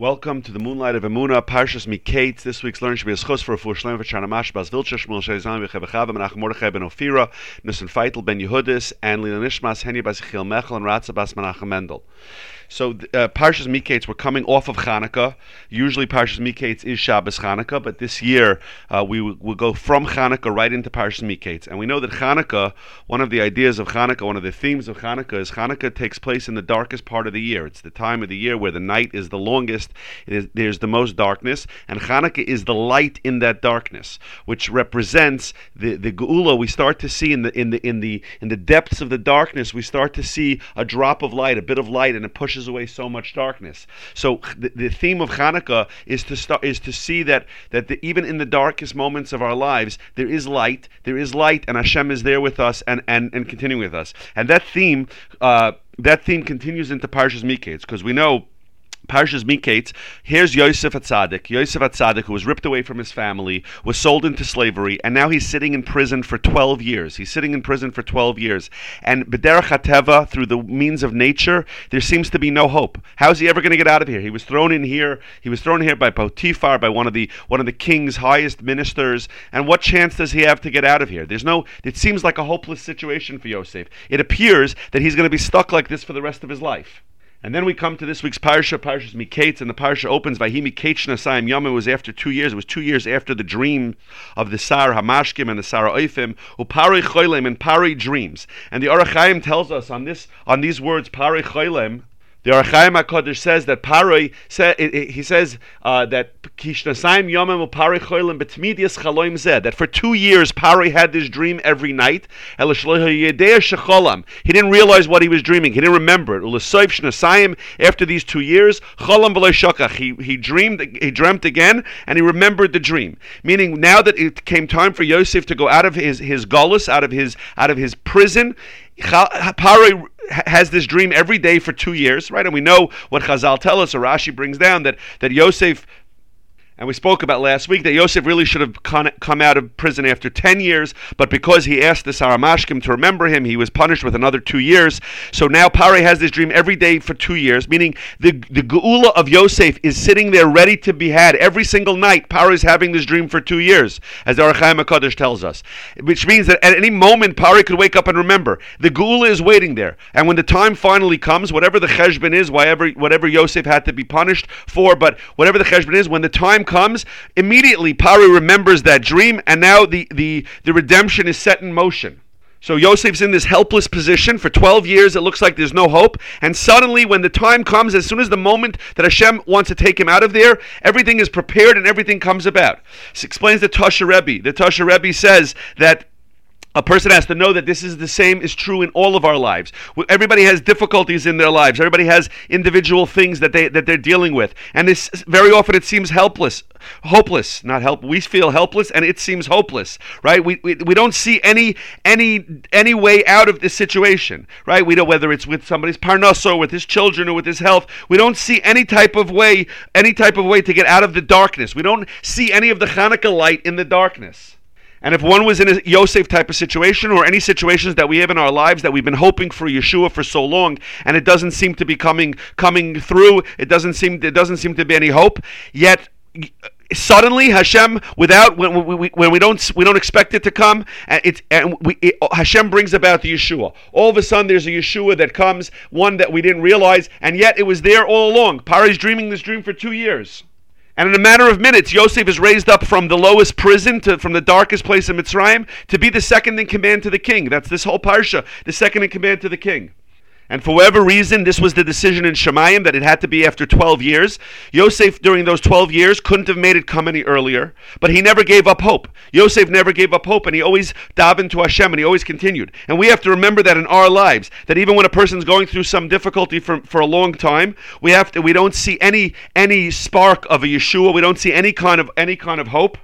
Welcome to the Moonlight of Emuna, Parshas Miketz. This week's learning should be a schos for a full shlem for Chanamash, Bas Vilcha, Shmuel Shezan, V'chev Menachem Mordechai ben Ofira, Nusen Feitel ben Yehudis, and Lina Nishmas, Henya Bas Yechiel Mechel, and Ratza Bas Menachem Mendel. So uh, Parshas Miketz, we're coming off of Hanukkah. Usually Parshas Miketz is Shabbos Hanukkah, but this year uh, we will go from Hanukkah right into Parshas Miketz. And we know that Hanukkah, one of the ideas of Hanukkah, one of the themes of Hanukkah is Hanukkah takes place in the darkest part of the year. It's the time of the year where the night is the longest, there's the most darkness, and Hanukkah is the light in that darkness, which represents the, the Geula we start to see in the in the in the in the depths of the darkness, we start to see a drop of light, a bit of light, and it pushes away so much darkness. So the, the theme of Hanukkah is to start is to see that that the, even in the darkest moments of our lives there is light, there is light, and Hashem is there with us and and and continuing with us. And that theme. Uh, that theme continues into Parshas Miketz because we know Parshas Miketz, here's Yosef Atzadik. Yosef Atzadik, who was ripped away from his family, was sold into slavery, and now he's sitting in prison for 12 years. He's sitting in prison for 12 years. And Bederach Hateva, through the means of nature, there seems to be no hope. How's he ever going to get out of here? He was thrown in here. He was thrown here by Potiphar, by one of the one of the king's highest ministers. And what chance does he have to get out of here? There's no. It seems like a hopeless situation for Yosef. It appears that he's going to be stuck like this for the rest of his life. And then we come to this week's parsha, Parshas Miketz, and the parsha opens by Miketz Nasayim Yom. It was after two years. It was two years after the dream of the Sar Hamashkim and the Sar Oifim, who Pari and Pari dreams. And the Ohr HaChaim tells us on this on these words, Pari Choylem, the Ohr HaChaim HaKadosh says that Paroi, he says uh, that Kishnasayim Yomem Pari Cholim Betmidias Chaloim Zed, that for two years Paroi had this dream every night. He didn't realize what he was dreaming. He didn't remember it. After these two years, he, he dreamed, he dreamt again, and he remembered the dream. Meaning, now that it came time for Yosef to go out of his, his gullus, out of his, out of his prison, Paroi has this dream every day for two years, right? And we know what Chazal tell us, or Rashi brings down that that Yosef and we spoke about last week that Yosef really should have come out of prison after 10 years, but because he asked the Saramashkim to remember him, he was punished with another two years. So now Pare has this dream every day for two years, meaning the, the Geula of Yosef is sitting there ready to be had every single night. Pare is having this dream for two years, as the Ohr HaChaim HaKadosh tells us, which means that at any moment Pare could wake up and remember. The Geula is waiting there. And when the time finally comes, whatever the cheshbon is, whatever, whatever Yosef had to be punished for, but whatever the cheshbon is, when the time comes, immediately Paru remembers that dream, and now the, the, the redemption is set in motion. So Yosef's in this helpless position for 12 years. It looks like there's no hope. And suddenly, when the time comes, as soon as the moment that Hashem wants to take him out of there, everything is prepared and everything comes about. This explains the Tosha Rebbe. The Tosha Rebbe says that a person has to know that this is the same is true in all of our lives. Everybody has difficulties in their lives. Everybody has individual things that they that they're dealing with, and this very often it seems helpless, hopeless. Not help. We feel helpless, and it seems hopeless, right? We, we, we don't see any any any way out of this situation, right? We know whether it's with somebody's parnaso, with his children, or with his health. We don't see any type of way, any type of way to get out of the darkness. We don't see any of the Hanukkah light in the darkness. And if one was in a Yosef type of situation or any situations that we have in our lives that we've been hoping for Yeshua for so long and it doesn't seem to be coming coming through, it doesn't seem it doesn't seem to be any hope, yet suddenly Hashem without when we, when we don't we don't expect it to come and it's and we it, Hashem brings about the Yeshua. All of a sudden there's a Yeshua that comes, one that we didn't realize, and yet it was there all along. Pari's dreaming this dream for two years. And in a matter of minutes, Yosef is raised up from the lowest prison, to, from the darkest place in Mitzrayim, to be the second in command to the king. That's this whole parsha, the second in command to the king. And for whatever reason, this was the decision in Shemayim that it had to be after 12 years. Yosef, during those 12 years, couldn't have made it come any earlier, but he never gave up hope. Yosef never gave up hope, and he always davened to Hashem, and he always continued. And we have to remember that in our lives, that even when a person's going through some difficulty for, for a long time, we have to we don't see any any spark of a Yeshua. We don't see any kind of any kind of hope.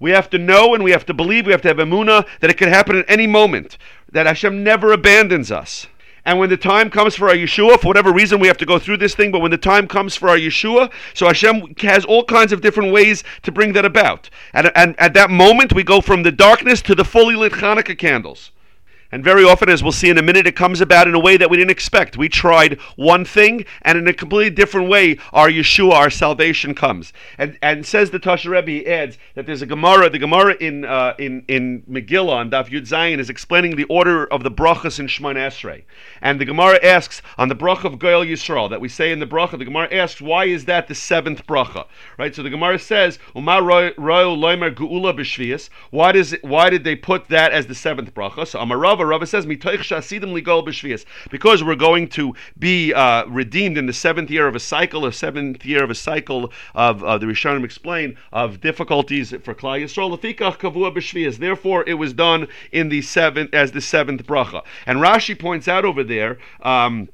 We have to know and we have to believe, we have to have emuna that it can happen at any moment, that Hashem never abandons us. And when the time comes for our Yeshua, for whatever reason, we have to go through this thing, but when the time comes for our Yeshua, so Hashem has all kinds of different ways to bring that about. And, and at that moment, we go from the darkness to the fully lit Hanukkah candles. And very often, as we'll see in a minute, it comes about in a way that we didn't expect. We tried one thing, and in a completely different way, our Yeshua, our salvation comes. And and says the Tasha Rebbe, he adds that there's a Gemara, the Gemara in uh, in in Megillah on Daf Yud Zayin is explaining the order of the brachas in Shemon Esrei. And the Gemara asks on the bracha of Goel Yisrael that we say in the bracha, the Gemara asks, why is that the seventh bracha? Right? So the Gemara says, Loimer Geula. Why does it, why did they put that as the seventh bracha? So Amarava, Rava says, Ligol B'Shvias. Because we're going to be uh, redeemed in the seventh year of a cycle, a seventh year of a cycle of uh, the Rishonim explain of difficulties for Klal Yisrael. Therefore, it was done in the seventh as the seventh bracha. And Rashi points out over there. Um,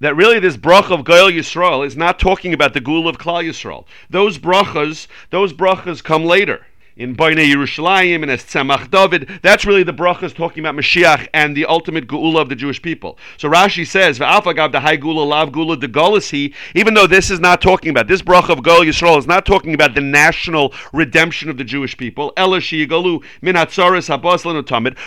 that really this bracha of Goel Yisrael is not talking about the Gul of Klal Yisrael. Those brachas, those brachas come later in Bainei Yerushalayim and as Tzemach David. That's really the brachas talking about Mashiach and the ultimate geula of the Jewish people. So Rashi says, "V'alfagav the high lav geula de golisi." Even though this is not talking about this bracha of Gol Yisrael is not talking about the national redemption of the Jewish people. Elashi yigalu min hatzaris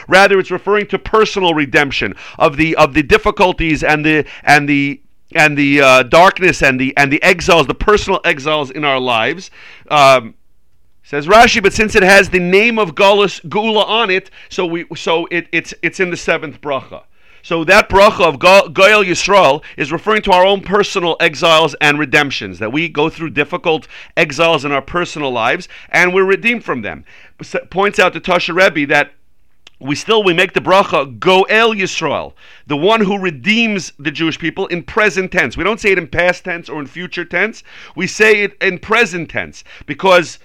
Rather, it's referring to personal redemption of the of the difficulties and the and the and the uh, darkness and the and the exiles, the personal exiles in our lives. Um, Says Rashi, but since it has the name of Galus Gula on it, so we so it, it's it's in the seventh bracha. So that bracha of Goel Yisrael is referring to our own personal exiles and redemptions, that we go through difficult exiles in our personal lives and we're redeemed from them. Points out to Tasha Rebbe that we still we make the bracha Goel Yisrael, the one who redeems the Jewish people in present tense. We don't say it in past tense or in future tense. We say it in present tense because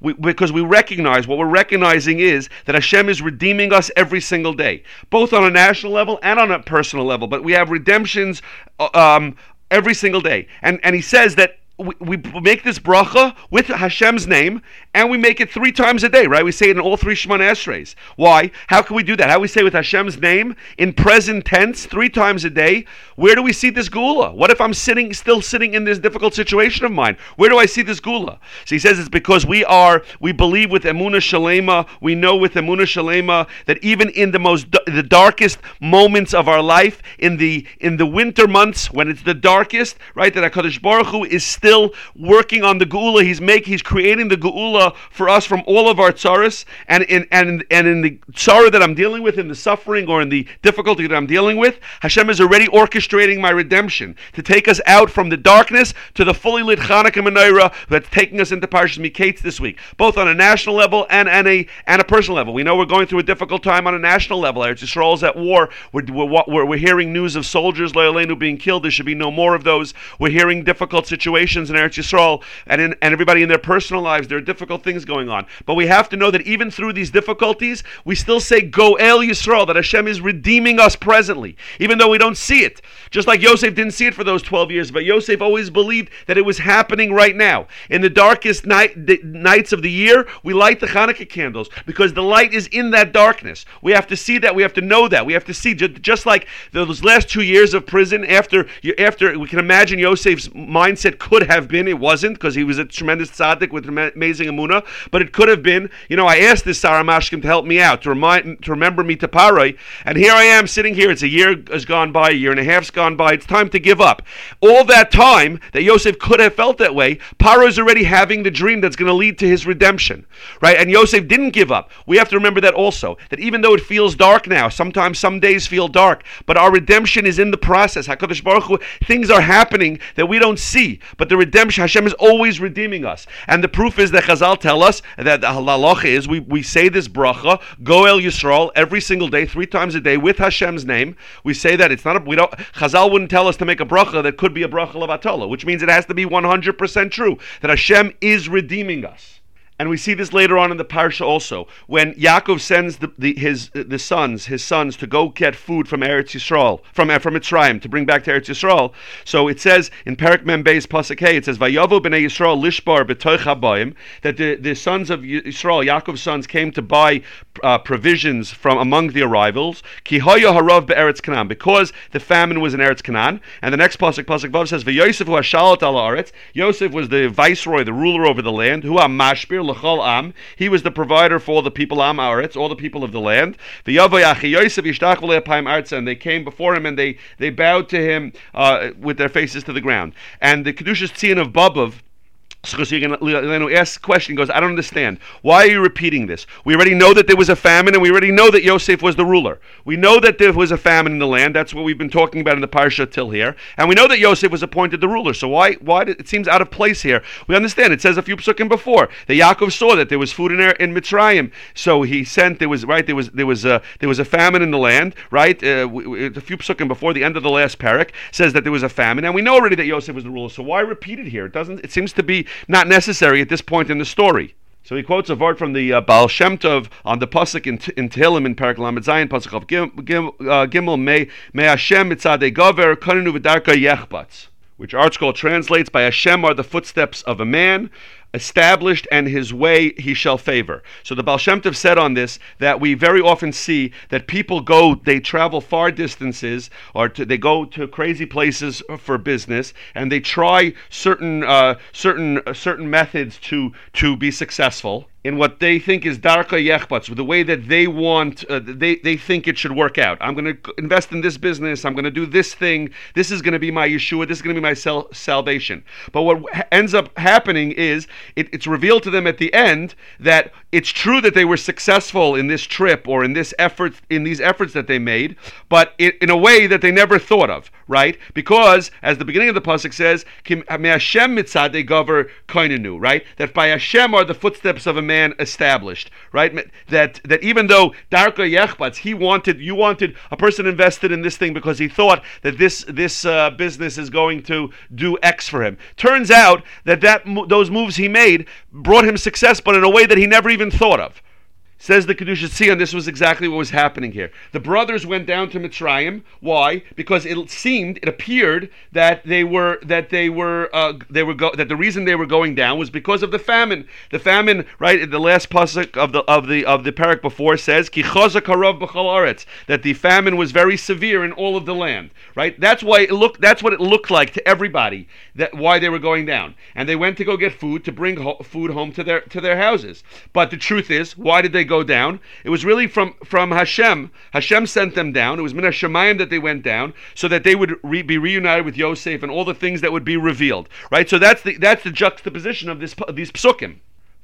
we, because we recognize what we're recognizing is that Hashem is redeeming us every single day, both on a national level and on a personal level. But we have redemptions uh, um, every single day, and and He says that we, we make this bracha with Hashem's name, and we make it three times a day, right? We say it in all three Shemona Esreis. Why? How can we do that? How we say with Hashem's name in present tense three times a day? Where do we see this gula? What if I'm sitting, still sitting in this difficult situation of mine? Where do I see this gula? So he says it's because we are, we believe with Emuna Shalema, we know with Emuna Shalema that even in the most, the darkest moments of our life, in the in the winter months when it's the darkest, right? That Hakadosh Baruch Hu is still working on the geula. He's making, he's creating the geula for us from all of our tsaras, and in and and in the sorrow that I'm dealing with, in the suffering or in the difficulty that I'm dealing with, Hashem is already orchestrating my redemption to take us out from the darkness to the fully lit Hanukkah menorah that's taking us into Parshas Miketz this week, both on a national level and, and a and a personal level. We know we're going through a difficult time on a national level. Eretz Yisrael is at war. We're, we're, we're hearing news of soldiers, Leolenu, being killed. There should be no more of those. We're hearing difficult situations situations in Eretz Yisrael and, in, and everybody in their personal lives. There are difficult things going on. But we have to know that even through these difficulties, we still say El Yisrael, that Hashem is redeeming us presently, even though we don't see it. Just like Yosef didn't see it for those 12 years, but Yosef always believed that it was happening right now. In the darkest night, the nights of the year, we light the Hanukkah candles because the light is in that darkness. We have to see that. We have to know that. We have to see, just like those last two years of prison, after, after we can imagine Yosef's mindset could have been. It wasn't because he was a tremendous tzaddik with amazing amuna. But it could have been. You know, I asked this Sarah Mashkim to help me out to remind to remember me to Parai, and here I am sitting here. It's a year has gone by, a year and a half's gone by. It's time to give up. All that time that Yosef could have felt that way, Paro is already having the dream that's going to lead to his redemption, right? And Yosef didn't give up. We have to remember that also. That even though it feels dark now, sometimes some days feel dark, but our redemption is in the process. Hakadosh Baruch Hu, things are happening that we don't see, but the redemption, Hashem is always redeeming us. And the proof is that Chazal tell us that the halacha is we, we say this bracha, Goel Yisrael, every single day, three times a day, with Hashem's name. We say that it's not a, we don't, Chazal wouldn't tell us to make a bracha that could be a bracha levatala, which means it has to be 100% true, that Hashem is redeeming us. And we see this later on in the parsha also, when Yaakov sends the, the, his the sons, his sons, to go get food from Eretz Yisrael, from uh, from Mitzrayim, to bring back to Eretz Yisrael. So it says in Perak Membeis Pasuk Hey, it says Vayovu b'nei Yisrael lishbar habayim, that the, the sons of Yisrael, Yaakov's sons, came to buy uh, provisions from among the arrivals. Because the famine was in Eretz Canaan. And the next pasuk, pasuk Vav says. Yosef was the viceroy, the ruler over the land. Who mashpir l'chol am. He was the provider for the people am aretz, all the people of the land. Arza, and they came before him and they they bowed to him uh, with their faces to the ground. And the kedushas tzion of Bobov so you're going to ask a question. Goes, I don't understand. Why are you repeating this? We already know that there was a famine, and we already know that Yosef was the ruler. We know that there was a famine in the land. That's what we've been talking about in the parsha till here, and we know that Yosef was appointed the ruler. So why? Why did, it seems out of place here? We understand. It says a few psukim before that Yaakov saw that there was food in there in Mitzrayim, so he sent. There was right. There was there was a there was a famine in the land. Right. Uh, a few psukim before the end of the last parak says that there was a famine, and we know already that Yosef was the ruler. So why repeat it here? It doesn't. It seems to be not necessary at this point in the story. So he quotes a word from the uh, Baal Shem Tov on the pasuk in, in Tehillim in Parak Lamed Zayin pasuk of Gim, Gim, uh, Gimel May May Hashem mitzadei gover kanenu v'darka yechbatz, which ArtScroll translates by Hashem are the footsteps of a man established and his way he shall favor. So the Baal Shem Tov said on this that we very often see that people go, they travel far distances or to, they go to crazy places for business and they try certain uh, certain uh, certain methods to to be successful in what they think is darka yechbatz, the way that they want, uh, they, they think it should work out. I'm going to invest in this business. I'm going to do this thing. This is going to be my Yeshua. This is going to be my sal- salvation. But what ends up happening is it, it's revealed to them at the end that it's true that they were successful in this trip or in this effort, in these efforts that they made, but it, in a way that they never thought of, right? Because as the beginning of the pasuk says, "Kim Hashem mitzadei gover koinenu," right? That by Hashem are the footsteps of a man established, right? That that even though Darka Yechbatz, he wanted, you wanted a person invested in this thing because he thought that this this uh, business is going to do X for him. Turns out that that those moves he made brought him success, but in a way that he never even thought of. Says the Kedusha Tzion, this was exactly what was happening here. The brothers went down to Mitzrayim. Why? Because it seemed, it appeared that they were that they were uh, they were go- that the reason they were going down was because of the famine. The famine, right? In The last pasuk of the of the of the parak before says Ki aretz that the famine was very severe in all of the land. Right? That's why it looked. That's what it looked like to everybody. That why they were going down, and they went to go get food to bring ho- food home to their to their houses. But the truth is, why did they go down. It was really from, from Hashem. Hashem sent them down. It was Min Shemayim that they went down so that they would re, be reunited with Yosef and all the things that would be revealed. Right? So that's the, that's the juxtaposition of this, these psukim.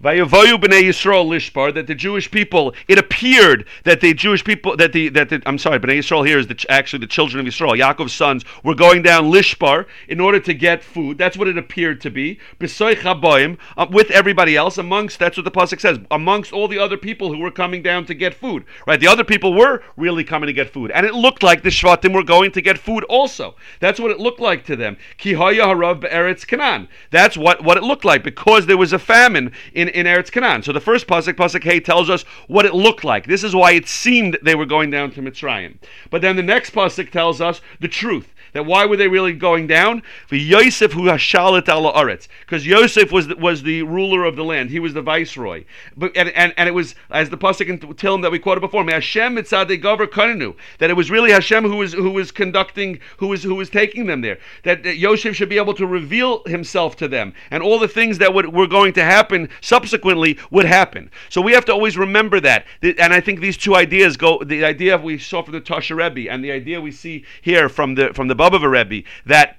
B'nei Yisrael lishbar that the Jewish people. It appeared that the Jewish people that the that the, I'm sorry, b'nei Yisrael here is the, actually the children of Yisrael. Yaakov's sons were going down lishbar in order to get food. That's what it appeared to be. Uh, with everybody else amongst. That's what the pasuk says. Amongst all the other people who were coming down to get food. Right. The other people were really coming to get food, and it looked like the Shvatim were going to get food also. That's what it looked like to them. Ki harav be'eretz Canaan. That's what what it looked like because there was a famine in in, in Eretz Canaan. So the first pasuk, pasuk Hey, tells us what it looked like. This is why it seemed they were going down to Mitzrayim. But then the next pasuk tells us the truth. That why were they really going down? For Yosef who hashalit ala aretz, because Yosef was the, was the ruler of the land. He was the viceroy. But and, and, and it was as the pasuk in Tehillim that we quoted before. Hashem mitzadei gover kanenu. That it was really Hashem who was who was conducting, who was who was taking them there. That, that Yosef should be able to reveal himself to them, and all the things that would, were going to happen subsequently would happen. So we have to always remember that. And I think these two ideas go. The idea we saw from the Tosha Rebbe, and the idea we see here from the from the Baba Rebbe that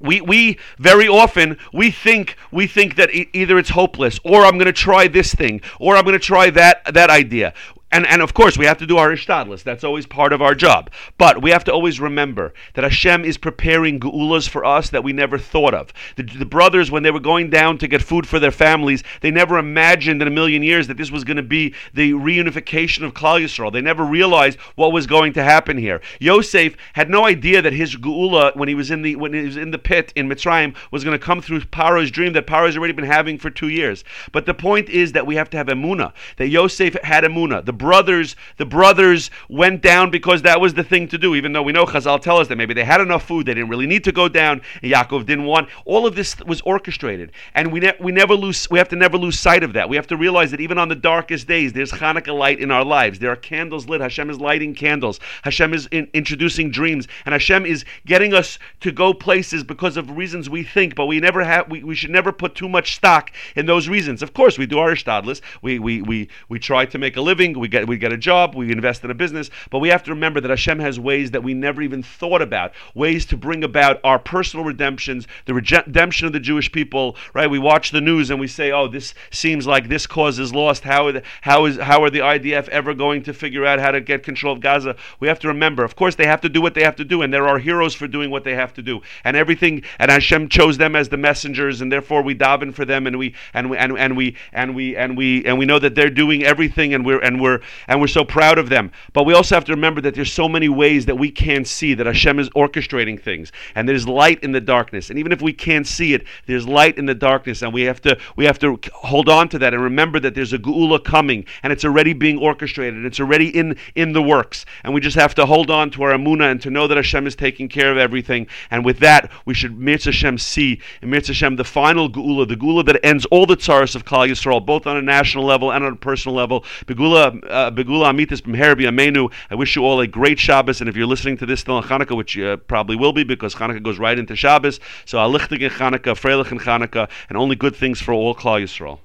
we we very often we think we think that either it's hopeless or I'm going to try this thing or I'm going to try that that idea and, and of course, we have to do our ishtadlis. That's always part of our job. But we have to always remember that Hashem is preparing geulas for us that we never thought of. The, the brothers, when they were going down to get food for their families, they never imagined in a million years that this was going to be the reunification of Klal Yisrael. They never realized what was going to happen here. Yosef had no idea that his geula, when he was in the when he was in the pit in Mitzrayim, was going to come through Paro's dream that Paro has already been having for two years. But the point is that we have to have emuna. That Yosef had emuna. The brothers, the brothers went down because that was the thing to do. Even though we know Chazal tell us that maybe they had enough food, they didn't really need to go down. Yaakov didn't want. All of this was orchestrated, and we ne- we never lose. We have to never lose sight of that. We have to realize that even on the darkest days, there's Hanukkah light in our lives. There are candles lit. Hashem is lighting candles. Hashem is in- introducing dreams, and Hashem is getting us to go places because of reasons we think, but we never have. We, we should never put too much stock in those reasons. Of course, we do our ishtadlis. We we we we try to make a living. We get we get a job. We invest in a business. But we have to remember that Hashem has ways that we never even thought about. Ways to bring about our personal redemptions, the redemption of the Jewish people. Right? We watch the news and we say, "Oh, this seems like this cause is lost. How how is how are the IDF ever going to figure out how to get control of Gaza?" We have to remember. Of course, they have to do what they have to do, and there are heroes for doing what they have to do. And everything. And Hashem chose them as the messengers, and therefore we daven for them, and we and we and, and we and we and we and we know that they're doing everything, and we're and we're and we're so proud of them. But we also have to remember that there's so many ways that we can't see that Hashem is orchestrating things, and there's light in the darkness. And even if we can't see it, there's light in the darkness, and we have to we have to hold on to that and remember that there's a geula coming, and it's already being orchestrated. and It's already in in the works, and we just have to hold on to our amuna and to know that Hashem is taking care of everything. And with that, we should Mirz Hashem see in Mirz Hashem the final geula, the geula that ends all the tsaras of Klal Yisrael, both on a national level and on a personal level. Begula, Begula Amitis B'mher Amenu. I wish you all a great Shabbos, and if you're listening to this still on Hanukkah, which you uh, probably will be because Hanukkah goes right into Shabbos, so Alichtig in Hanukkah, Freilich in Hanukkah, and only good things for all Klal Yisrael.